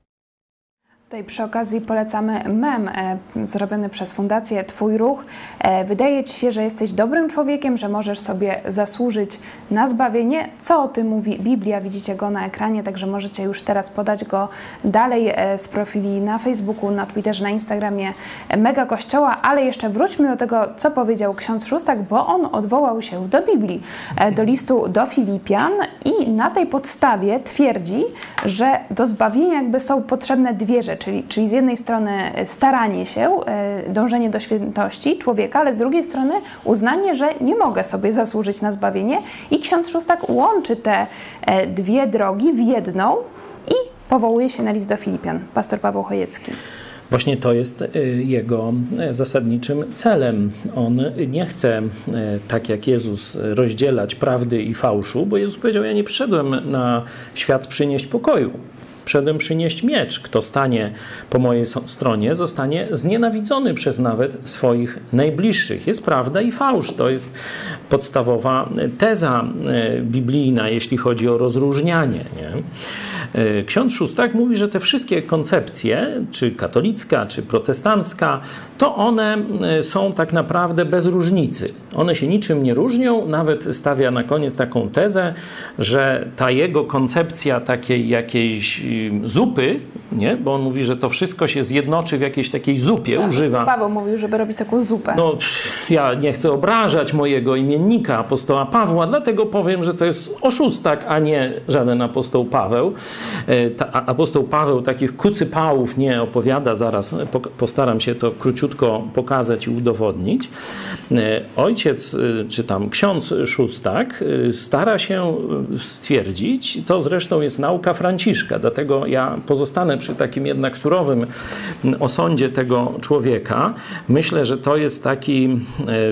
Tutaj przy okazji polecamy mem e, zrobiony przez Fundację Twój Ruch. E, wydaje Ci się, że jesteś dobrym człowiekiem, że możesz sobie zasłużyć na zbawienie. Co o tym mówi Biblia? Widzicie go na ekranie, także możecie już teraz podać go dalej e, z profili na Facebooku, na Twitterze, na Instagramie Mega Kościoła. Ale jeszcze wróćmy do tego, co powiedział ksiądz Szóstak, bo on odwołał się do Biblii, do listu do Filipian i na tej podstawie twierdzi, że do zbawienia jakby są potrzebne dwie rzeczy czyli, czyli z jednej strony staranie się, e, dążenie do świętości człowieka, ale z drugiej strony uznanie, że nie mogę sobie zasłużyć na zbawienie i ksiądz Szóstak łączy te e, dwie drogi w jedną i powołuje się na list do Filipian, pastor Paweł Chojecki. Właśnie to jest e, jego zasadniczym celem. On nie chce, tak jak Jezus, rozdzielać prawdy i fałszu, bo Jezus powiedział: Ja nie przyszedłem na świat przynieść pokoju. Przedem przynieść miecz. Kto stanie po mojej stronie, zostanie znienawidzony przez nawet swoich najbliższych. Jest prawda i fałsz. To jest podstawowa teza e, biblijna, jeśli chodzi o rozróżnianie. Nie? E, ksiądz Szóstak mówi, że te wszystkie koncepcje, czy katolicka, czy protestancka, to one e, są tak naprawdę bez różnicy. One się niczym nie różnią, nawet stawia na koniec taką tezę, że ta jego koncepcja takiej jakiejś zupy, nie? bo on mówi, że to wszystko się zjednoczy w jakiejś takiej zupie, tak, używa. Paweł mówił, żeby robić taką zupę. No, ja nie chcę obrażać mojego imiennika, apostoła Pawła, dlatego powiem, że to jest oszustak, a nie żaden apostoł Paweł. E, ta, apostoł Paweł takich kucypałów nie opowiada, zaraz postaram się to króciutko pokazać i udowodnić. E, ojciec ojciec, czy tam ksiądz Szóstak stara się stwierdzić, to zresztą jest nauka Franciszka, dlatego ja pozostanę przy takim jednak surowym osądzie tego człowieka. Myślę, że to jest taki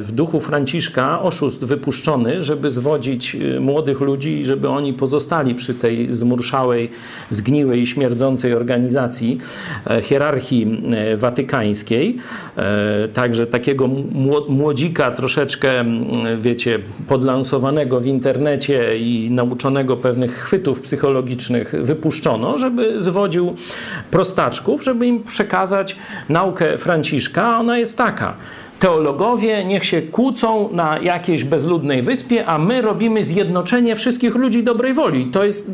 w duchu Franciszka oszust wypuszczony, żeby zwodzić młodych ludzi i żeby oni pozostali przy tej zmurszałej, zgniłej, śmierdzącej organizacji hierarchii watykańskiej. Także takiego młodzika troszeczkę, wiecie, podlansowanego w internecie i nauczonego pewnych chwytów psychologicznych wypuszczono, żeby zwodził prostaczków, żeby im przekazać naukę Franciszka. Ona jest taka teologowie niech się kłócą na jakiejś bezludnej wyspie, a my robimy zjednoczenie wszystkich ludzi dobrej woli. To jest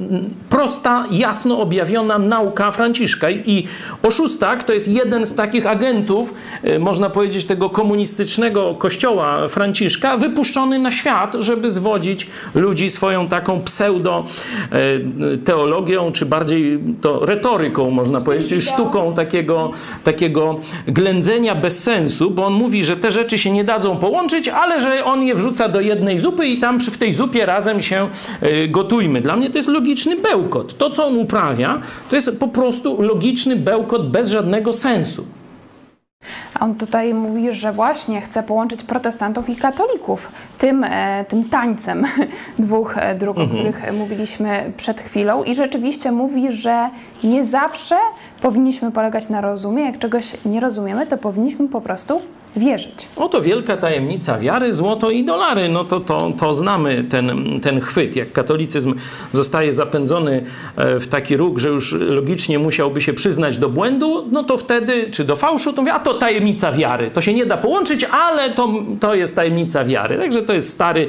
prosta, jasno objawiona nauka Franciszka. I oszustak to jest jeden z takich agentów, y, można powiedzieć, tego komunistycznego kościoła Franciszka, wypuszczony na świat, żeby zwodzić ludzi swoją taką pseudo-teologią, y, czy bardziej to retoryką, można powiedzieć, czyli sztuką takiego, takiego ględzenia bez sensu, bo on mówi, że te rzeczy się nie dadzą połączyć, ale że on je wrzuca do jednej zupy i tam w tej zupie razem się y, gotujmy. Dla mnie to jest logiczny bełkot. To, co on uprawia, to jest po prostu logiczny bełkot bez żadnego sensu. On tutaj mówi, że właśnie chce połączyć protestantów i katolików tym, e, tym tańcem dwóch e, dróg, mhm. o których mówiliśmy przed chwilą. I rzeczywiście mówi, że nie zawsze powinniśmy polegać na rozumie. Jak czegoś nie rozumiemy, to powinniśmy po prostu wierzyć. Oto wielka tajemnica wiary, złoto i dolary. No to, to, to znamy ten, ten chwyt. Jak katolicyzm zostaje zapędzony e, w taki róg, że już logicznie musiałby się przyznać do błędu, no to wtedy, czy do fałszu, to mówię, a to tajemnica wiary. To się nie da połączyć, ale to, to jest tajemnica wiary. Także to jest stary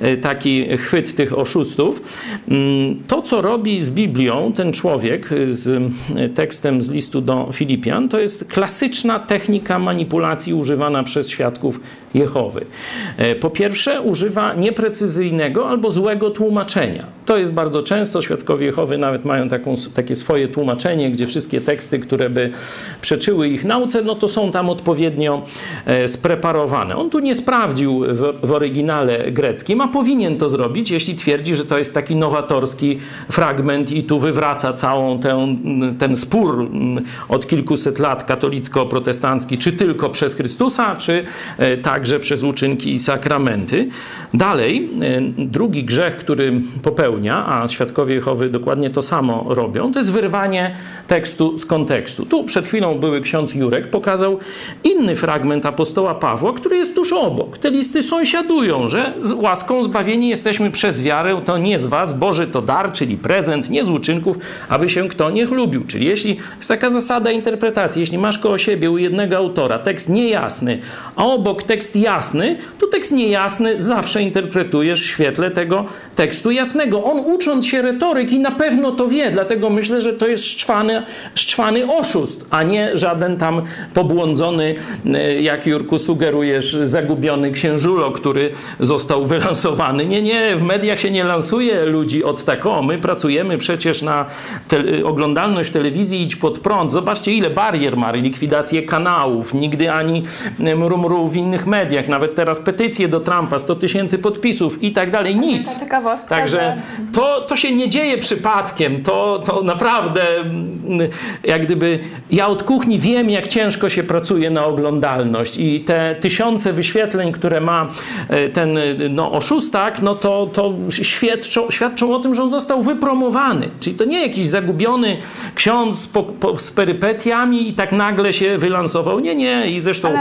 e, taki chwyt tych oszustów. Mm, to, co robi z Biblią ten człowiek z e, tekstem z listu do Filipian, to jest klasyczna technika manipulacji używana używana przez świadków Jehowy. E, po pierwsze, używa nieprecyzyjnego albo złego tłumaczenia. To jest bardzo często. Świadkowie Jehowy nawet mają taką, takie swoje tłumaczenie, gdzie wszystkie teksty, które by przeczyły ich nauce, no to są tam odpowiednio e, spreparowane. On tu nie sprawdził w, w oryginale greckim, a powinien to zrobić, jeśli twierdzi, że to jest taki nowatorski fragment i tu wywraca całą tę, ten spór od kilkuset lat katolicko-protestancki, czy tylko przez Chrystusa, czy e, także przez uczynki i sakramenty. Dalej, e, drugi grzech, który popełnia, a świadkowie Jehowy dokładnie to samo robią, to jest wyrwanie tekstu z kontekstu. Tu przed chwilą były ksiądz Jurek, pokazał inny fragment apostoła Pawła, który jest tuż obok. Te listy sąsiadują, że z łaską zbawieni jesteśmy przez wiarę, to nie z was, Boży to dar, czyli prezent, nie z uczynków, aby się kto nie chlubił. Czyli jeśli jest taka zasada interpretacji, jeśli masz koło siebie u jednego autora tekst niejasny, a obok tekst jasny, to tekst niejasny zawsze interpretujesz w świetle tego tekstu jasnego. On ucząc się retoryki na pewno to wie, dlatego myślę, że to jest szczwany, szczwany oszust, a nie żaden tam pobłądzony, e, jak Jurku sugerujesz, zagubiony księżulo, który został wylansowany. Nie, nie, w mediach się nie lansuje ludzi od tak, o, my pracujemy przecież na te oglądalność telewizji, idź pod prąd. Zobaczcie, ile barier ma, likwidację kanałów, nigdy ani mrumru w innych mediach, nawet teraz petycje do Trumpa, 100 tysięcy podpisów i tak dalej, nic. Także to, to się nie dzieje przypadkiem, to, to naprawdę mm, jak gdyby ja od kuchni wiem, jak ciężko się pracuje na oglądalność i te tysiące wyświetleń, które ma e, ten no, oszustak, no to, to świadczą, świadczą o tym, że on został wypromowany. Czyli to nie jakiś zagubiony ksiądz po, po, z perypetiami i tak nagle się wylansował. Nie, nie. I zresztą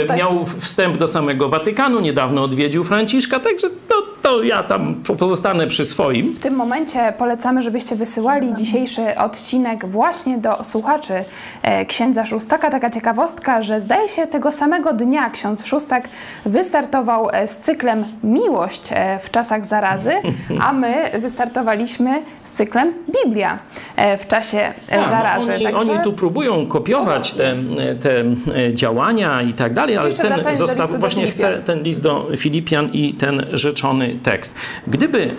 tutaj... miał wstęp do samego Watykanu, niedawno odwiedził Franciszka, także no, to ja tam pozostanę przy swoim. W tym momencie polecamy, żebyście wysyłali dzisiejszy odcinek właśnie do słuchaczy e, księdza Szóstaka. Taka ciekawostka, że zdaje się tego samego dnia ksiądz Szóstak wystartował e, z cyklem Miłość e, w czasach zarazy, a my wystartowaliśmy z cyklem Biblia w czasie no zarazy. No oni, Także... oni, tu próbują kopiować te, te działania i tak dalej, ale ten został, właśnie chce ten list do Filipian i ten rzeczony tekst. Gdyby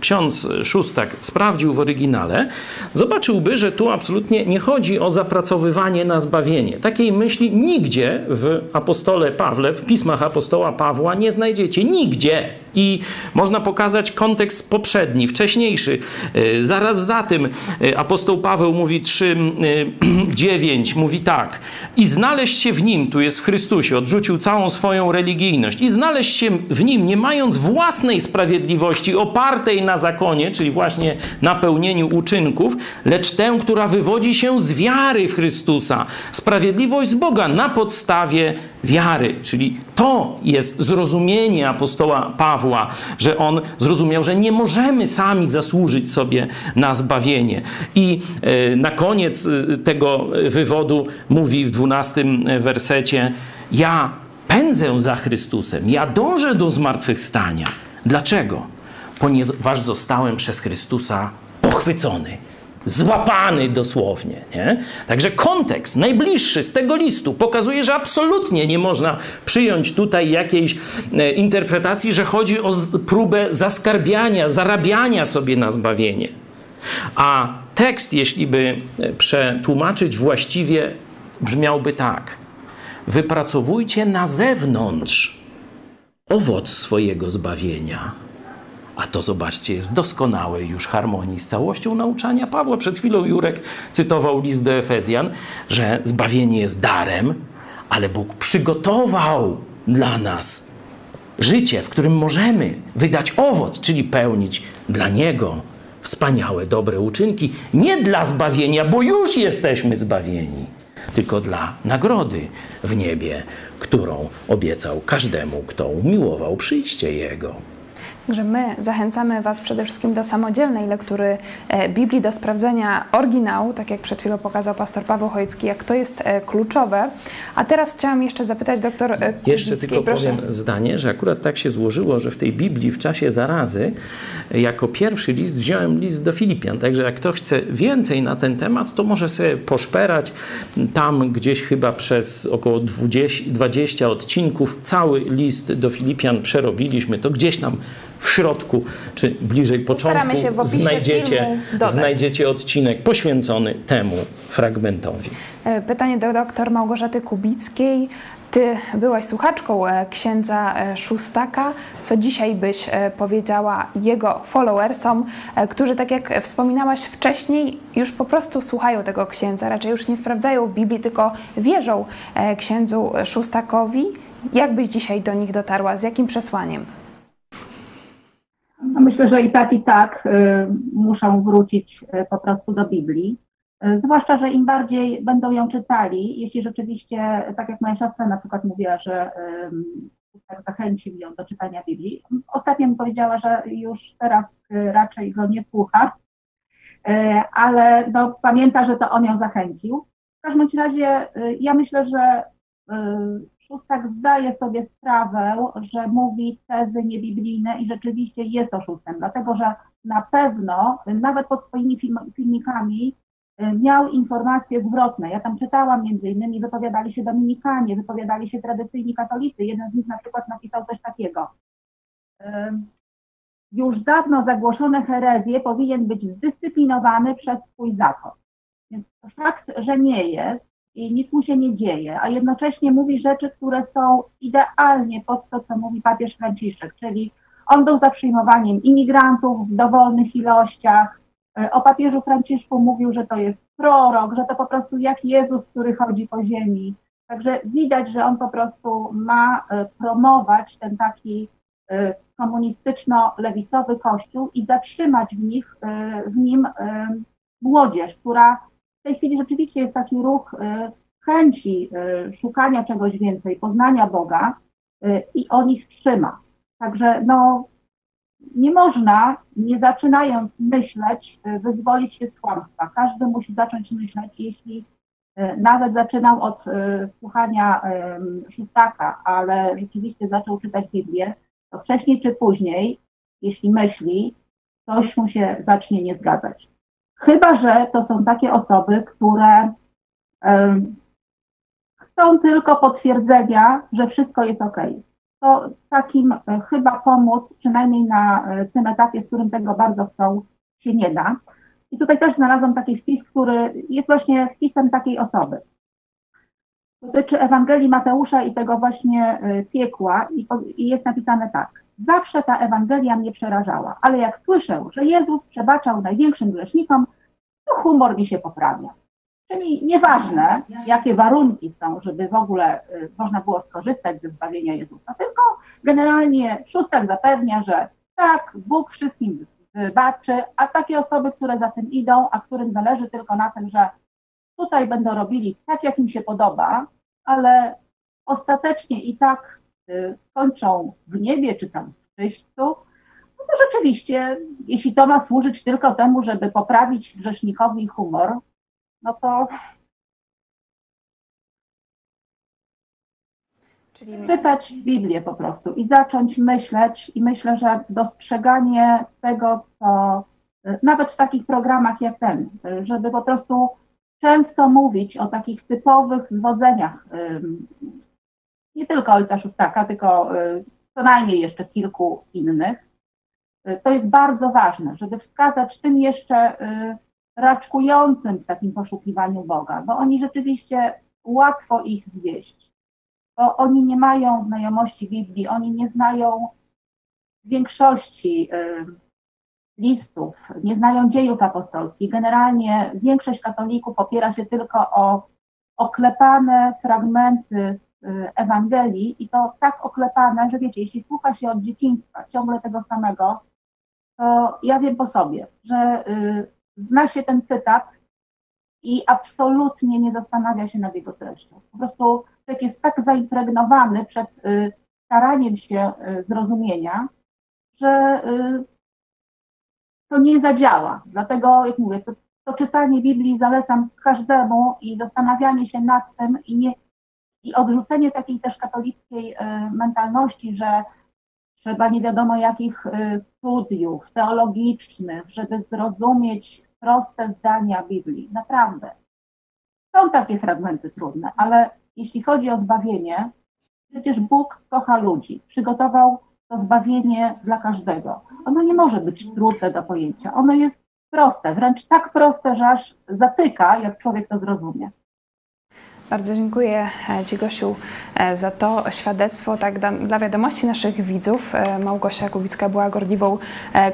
ksiądz Szóstak sprawdził w oryginale, zobaczyłby, że tu absolutnie nie chodzi o zapracowywanie na zbawienie. Takiej myśli nigdzie w apostole Pawle, w pismach apostoła Pawła nie znajdziecie. Nigdzie. I można pokazać kontekst poprzedni, wcześniejszy. Y, zaraz za tym y, apostoł Paweł mówi 3:9, y, mówi tak: I znaleźć się w nim, tu jest w Chrystusie, odrzucił całą swoją religijność, i znaleźć się w nim, nie mając własnej sprawiedliwości opartej na zakonie, czyli właśnie na pełnieniu uczynków, lecz tę, która wywodzi się z wiary w Chrystusa. Sprawiedliwość z Boga na podstawie wiary, czyli to jest zrozumienie apostoła Pawła, że on zrozumiał, że nie możemy sami zasłużyć sobie na zbawienie. I e, na koniec e, tego wywodu mówi w dwunastym wersecie: Ja pędzę za Chrystusem, ja dążę do zmartwychwstania. Dlaczego? Ponieważ zostałem przez Chrystusa pochwycony złapany dosłownie. Nie? Także kontekst najbliższy z tego listu pokazuje, że absolutnie nie można przyjąć tutaj jakiejś e, interpretacji, że chodzi o próbę zaskarbiania, zarabiania sobie na zbawienie. A tekst, jeśli by e, przetłumaczyć właściwie, brzmiałby tak: Wypracowujcie na zewnątrz owoc swojego zbawienia a to zobaczcie, jest w doskonałej już harmonii z całością nauczania Pawła. Przed chwilą Jurek cytował list do Efezjan, że zbawienie jest darem, ale Bóg przygotował dla nas życie, w którym możemy wydać owoc, czyli pełnić dla Niego wspaniałe, dobre uczynki. Nie dla zbawienia, bo już jesteśmy zbawieni, tylko dla nagrody w niebie, którą obiecał każdemu, kto umiłował przyjście Jego. Także my zachęcamy Was przede wszystkim do samodzielnej lektury e, Biblii, do sprawdzenia oryginału, tak jak przed chwilą pokazał pastor Paweł Chojecki, jak to jest e, kluczowe. A teraz chciałam jeszcze zapytać doktor e, Kubickiej, Jeszcze tylko proszę. powiem zdanie, że akurat tak się złożyło, że w tej Biblii w czasie zarazy jako pierwszy list wziąłem list do Filipian. Także jak ktoś chce więcej na ten temat, to może sobie poszperać. Tam gdzieś chyba przez około 20, 20 odcinków cały list do Filipian przerobiliśmy. To gdzieś tam w środku, czy bliżej początku, znajdziecie, znajdziecie odcinek poświęcony temu fragmentowi. E, pytanie do dr Małgorzaty Kubickiej. Ty byłaś słuchaczką e, księdza e, Szóstaka. Co dzisiaj byś powiedziała jego followersom, którzy, tak jak wspominałaś wcześniej, już po prostu słuchają tego księdza, raczej już nie sprawdzają Biblii, tylko wierzą księdzu Szóstakowi? Jak byś dzisiaj do nich dotarła? Z jakim przesłaniem? No myślę, że i tak, i tak y, muszą wrócić y, po prostu do Biblii. Y, zwłaszcza, że im bardziej będą ją czytali, jeśli rzeczywiście, tak jak moja siostra na przykład mówiła, że tak zachęcił ją do czytania Biblii. Ostatnio mi powiedziała, że już teraz raczej go nie słucha, ale no, pamięta, że to on ją zachęcił. W każdym razie ja myślę, że Szóstak zdaje sobie sprawę, że mówi tezy niebiblijne i rzeczywiście jest oszustem, dlatego że na pewno, nawet pod swoimi film, filmikami, y, miał informacje zwrotne. Ja tam czytałam między innymi, wypowiadali się Dominikanie, wypowiadali się tradycyjni katolicy. Jeden z nich na przykład napisał coś takiego. Już dawno zagłoszone herezje powinien być zdyscyplinowany przez swój zakon. Więc fakt, że nie jest, i nic mu się nie dzieje, a jednocześnie mówi rzeczy, które są idealnie pod to, co mówi papież Franciszek, czyli on był za przyjmowaniem imigrantów w dowolnych ilościach. E, o papieżu Franciszku mówił, że to jest prorok, że to po prostu jak Jezus, który chodzi po ziemi. Także widać, że on po prostu ma e, promować ten taki e, komunistyczno-lewicowy kościół i zatrzymać w, nich, w nim młodzież, która w tej chwili rzeczywiście jest taki ruch y, chęci y, szukania czegoś więcej, poznania Boga y, i on ich trzyma. Także no, nie można, nie zaczynając myśleć, wyzwolić się z kłamstwa. Każdy musi zacząć myśleć, jeśli nawet zaczynał od słuchania szóstaka, ale rzeczywiście zaczął czytać Biblię, to wcześniej czy później, jeśli myśli, coś mu się zacznie nie zgadzać. Chyba, że to są takie osoby, które chcą tylko potwierdzenia, że wszystko jest ok. to takim e, chyba pomóc, przynajmniej na e, tym etapie, w którym tego bardzo chcą, się nie da. I tutaj też znalazłam taki wpis, który jest właśnie wpisem takiej osoby. Dotyczy Ewangelii Mateusza i tego właśnie e, piekła i, i jest napisane tak. Zawsze ta Ewangelia mnie przerażała, ale jak słyszę, że Jezus przebaczał największym grzesznikom, to humor mi się poprawia. Czyli nieważne, jakie warunki są, żeby w ogóle y, można było skorzystać ze zbawienia Jezusa, tylko generalnie szóstak zapewnia, że tak, Bóg wszystkim wybaczy, a takie osoby, które za tym idą, a którym zależy tylko na tym, że tutaj będą robili tak, jak im się podoba, ale ostatecznie i tak y, skończą w niebie czy tam w czyśćcu, no to rzeczywiście, jeśli to ma służyć tylko temu, żeby poprawić grzesznikowi humor, no to Czyli... czytać Biblię po prostu i zacząć myśleć. I myślę, że dostrzeganie tego, co nawet w takich programach jak ten, żeby po prostu często mówić o takich typowych zwodzeniach, nie tylko Ojca Szóstaka, tylko y, co najmniej jeszcze kilku innych. To jest bardzo ważne, żeby wskazać tym jeszcze y, raczkującym w takim poszukiwaniu Boga, bo oni rzeczywiście łatwo ich zwieść, bo oni nie mają znajomości Biblii, oni nie znają większości y, listów, nie znają dziejów apostolskich. Generalnie większość katolików opiera się tylko o oklepane fragmenty y, Ewangelii i to tak oklepane, że wiecie, jeśli słucha się od dzieciństwa ciągle tego samego, to ja wiem po sobie, że y, zna się ten cytat i absolutnie nie zastanawia się nad jego treścią. Po prostu człowiek jest tak zaimpregnowany przed y, staraniem się y, zrozumienia, że y, to nie zadziała. Dlatego, jak mówię, to, to czytanie Biblii zalecam każdemu i zastanawianie się nad tym i, nie, i odrzucenie takiej też katolickiej mentalności, że trzeba nie wiadomo jakich studiów teologicznych, żeby zrozumieć proste zdania Biblii. Naprawdę. Są takie fragmenty trudne, ale jeśli chodzi o zbawienie, przecież Bóg kocha ludzi. Przygotował to zbawienie dla każdego. Ono nie może być trudne do pojęcia. Ono jest proste, wręcz tak proste, że aż zatyka, jak człowiek to zrozumie. Bardzo dziękuję e, Ci, Gosiu, e, za to świadectwo. Tak, dla wiadomości naszych widzów, e, Małgosia Kubicka była gorliwą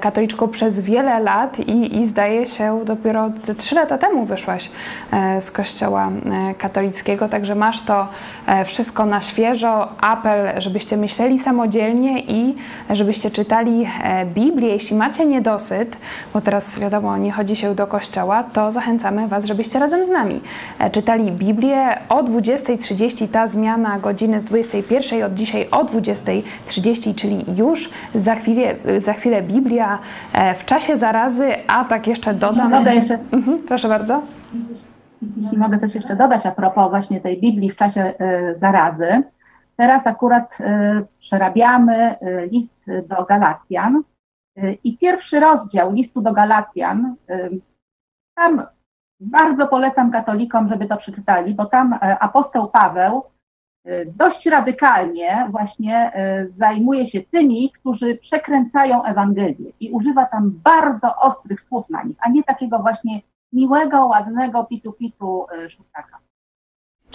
katoliczką przez wiele lat i, i zdaje się dopiero trzy lata temu wyszłaś z kościoła katolickiego, także masz to wszystko na świeżo. Apel, żebyście myśleli samodzielnie i żebyście czytali Biblię. Jeśli macie niedosyt, bo teraz wiadomo, nie chodzi się do kościoła, to zachęcamy Was, żebyście razem z nami czytali Biblię, o 20.30 ta zmiana godziny z 21.00 od dzisiaj o 20.30, czyli już za chwilę, za chwilę Biblia e, w czasie zarazy, a tak jeszcze dodam. Jeszcze. Mhm, proszę bardzo. Mogę też jeszcze dodać a propos właśnie tej Biblii w czasie e, zarazy. Teraz akurat e, przerabiamy list do Galacjan i pierwszy rozdział listu do Galacjan, tam bardzo polecam katolikom, żeby to przeczytali, bo tam e, apostoł Paweł dość radykalnie właśnie zajmuje się tymi, którzy przekręcają Ewangelię i używa tam bardzo ostrych słów na nich, a nie takiego właśnie miłego, ładnego pitu-pitu szóstaka.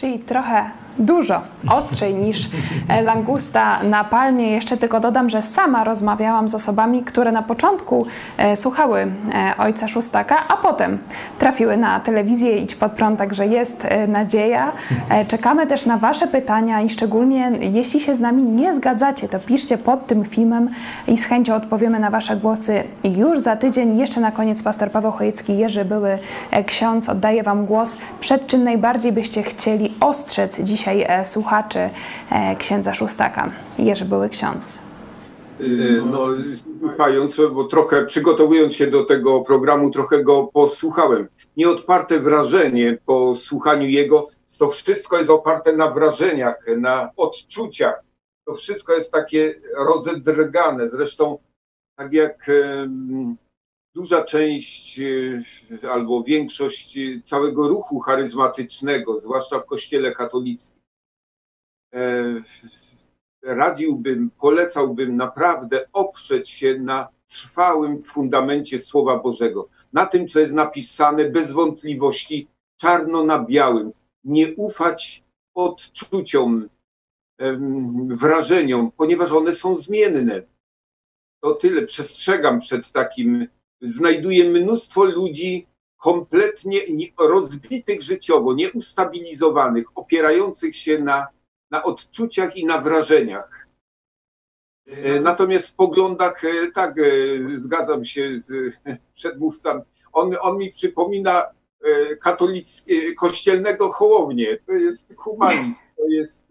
Czyli trochę dużo ostrzej niż e, langusta na palmie. Jeszcze tylko dodam, że sama rozmawiałam z osobami, które na początku e, słuchały e, ojca Szóstaka, a potem trafiły na telewizję Idź pod prąd, także jest nadzieja. Czekamy też na Wasze pytania i szczególnie jeśli się z nami nie zgadzacie, to piszcie pod tym filmem i z chęcią odpowiemy na Wasze głosy już za tydzień. Jeszcze na koniec pastor Paweł Chojecki, Jerzy Były ksiądz, oddaję Wam głos. Przed czym najbardziej byście chcieli ostrzec dzisiaj e, słuchaczy e, księdza Szóstaka. Jerzy były ksiądz. E, no, słuchając, bo trochę przygotowując się do tego programu, trochę go posłuchałem. Nieodparte wrażenie po słuchaniu jego, to wszystko jest oparte na wrażeniach, na odczuciach. To wszystko jest takie rozedrgane. Zresztą, tak jak duża część e, albo większość całego ruchu charyzmatycznego, zwłaszcza w Kościele katolickim, e, radziłbym, polecałbym naprawdę oprzeć się na trwałym fundamencie Słowa Bożego, na tym, co jest napisane bez wątpliwości, czarno na białym. Nie ufać odczuciom, wrażeniom, ponieważ one są zmienne. To tyle. Przestrzegam przed takim. Znajduję mnóstwo ludzi kompletnie nie- rozbitych życiowo, nieustabilizowanych, opierających się na, na odczuciach i na wrażeniach. E, Natomiast w poglądach, e, tak, e, zgadzam się z przedmówcą. On, on mi przypomina katolickie, kościelnego Hołownię. To jest humanizm, to jest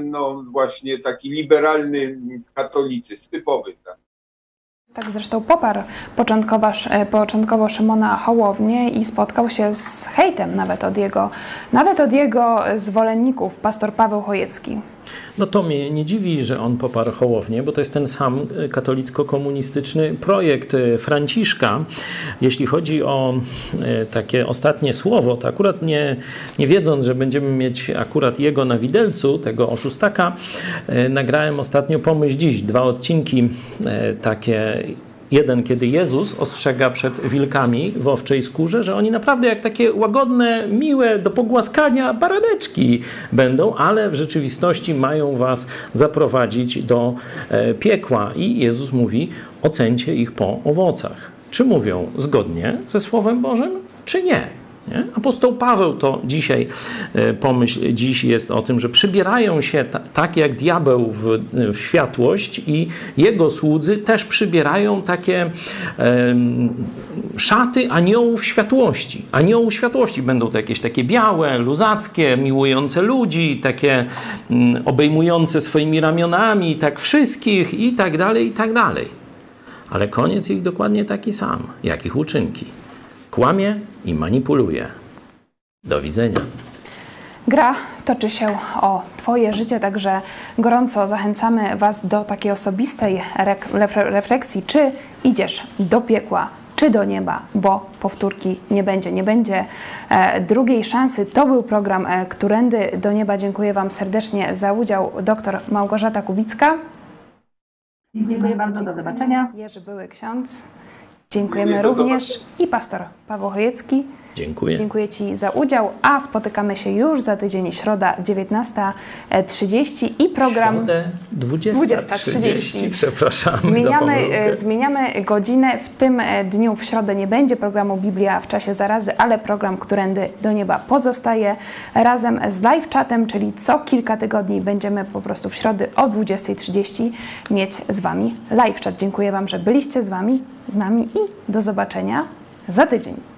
no właśnie taki liberalny katolicyzm, typowy. Tak. Tak zresztą poparł początkowo, początkowo Szymona Hołownię i spotkał się z hejtem nawet od jego, nawet od jego zwolenników, pastor Paweł Chojecki. No to mnie nie dziwi, że on poparł Hołownię, bo to jest ten sam e, katolicko-komunistyczny projekt e, Franciszka. Jeśli chodzi o e, takie ostatnie słowo, to akurat nie, nie wiedząc, że będziemy mieć akurat jego na widelcu, tego oszustaka, nagrałem ostatnio Pomyśl Dziś, dwa odcinki takie Jeden, kiedy Jezus ostrzega przed wilkami w owczej skórze, że oni naprawdę jak takie łagodne, miłe, do pogłaskania baraneczki będą, ale w rzeczywistości mają was zaprowadzić do e, piekła. I Jezus mówi: ocencie ich po owocach. Czy mówią zgodnie ze Słowem Bożym, czy nie? Nie? Apostoł Paweł to dzisiaj, e, pomyśl dziś jest o tym, że przybierają się ta, tak jak diabeł w, w światłość i jego słudzy też przybierają takie szaty aniołów światłości. Aniołów światłości będą to jakieś takie białe, luzackie, miłujące ludzi, takie mm, obejmujące swoimi ramionami tak wszystkich i tak dalej, i tak dalej. Ale koniec ich dokładnie taki sam, jak ich uczynki. Kłamie i manipuluje. Do widzenia. Gra toczy się o Twoje życie, także gorąco zachęcamy Was do takiej osobistej refleksji, czy idziesz do piekła, czy do nieba, bo powtórki nie będzie. Nie będzie e, drugiej szansy. To był program e, Którędy do Nieba. Dziękuję Wam serdecznie za udział. Doktor Małgorzata Kubicka, Dziękuję bardzo, do zobaczenia. Jerzy Były Ksiądz. Dziękujemy również i pastor Paweł Chojecki. Dziękuję. Dziękuję Ci za udział, a spotykamy się już za tydzień, środa 19.30 i program... Środę 20.30. 20.30. Przepraszam za Zmieniamy, e, zmieniamy godzinę. W tym e, dniu w środę nie będzie programu Biblia w czasie zarazy, ale program Którędy do Nieba pozostaje razem z live chatem, czyli co kilka tygodni będziemy po prostu w środę o 20.30 mieć z Wami live chat. Dziękuję Wam, że byliście z Wami, z nami i do zobaczenia za tydzień.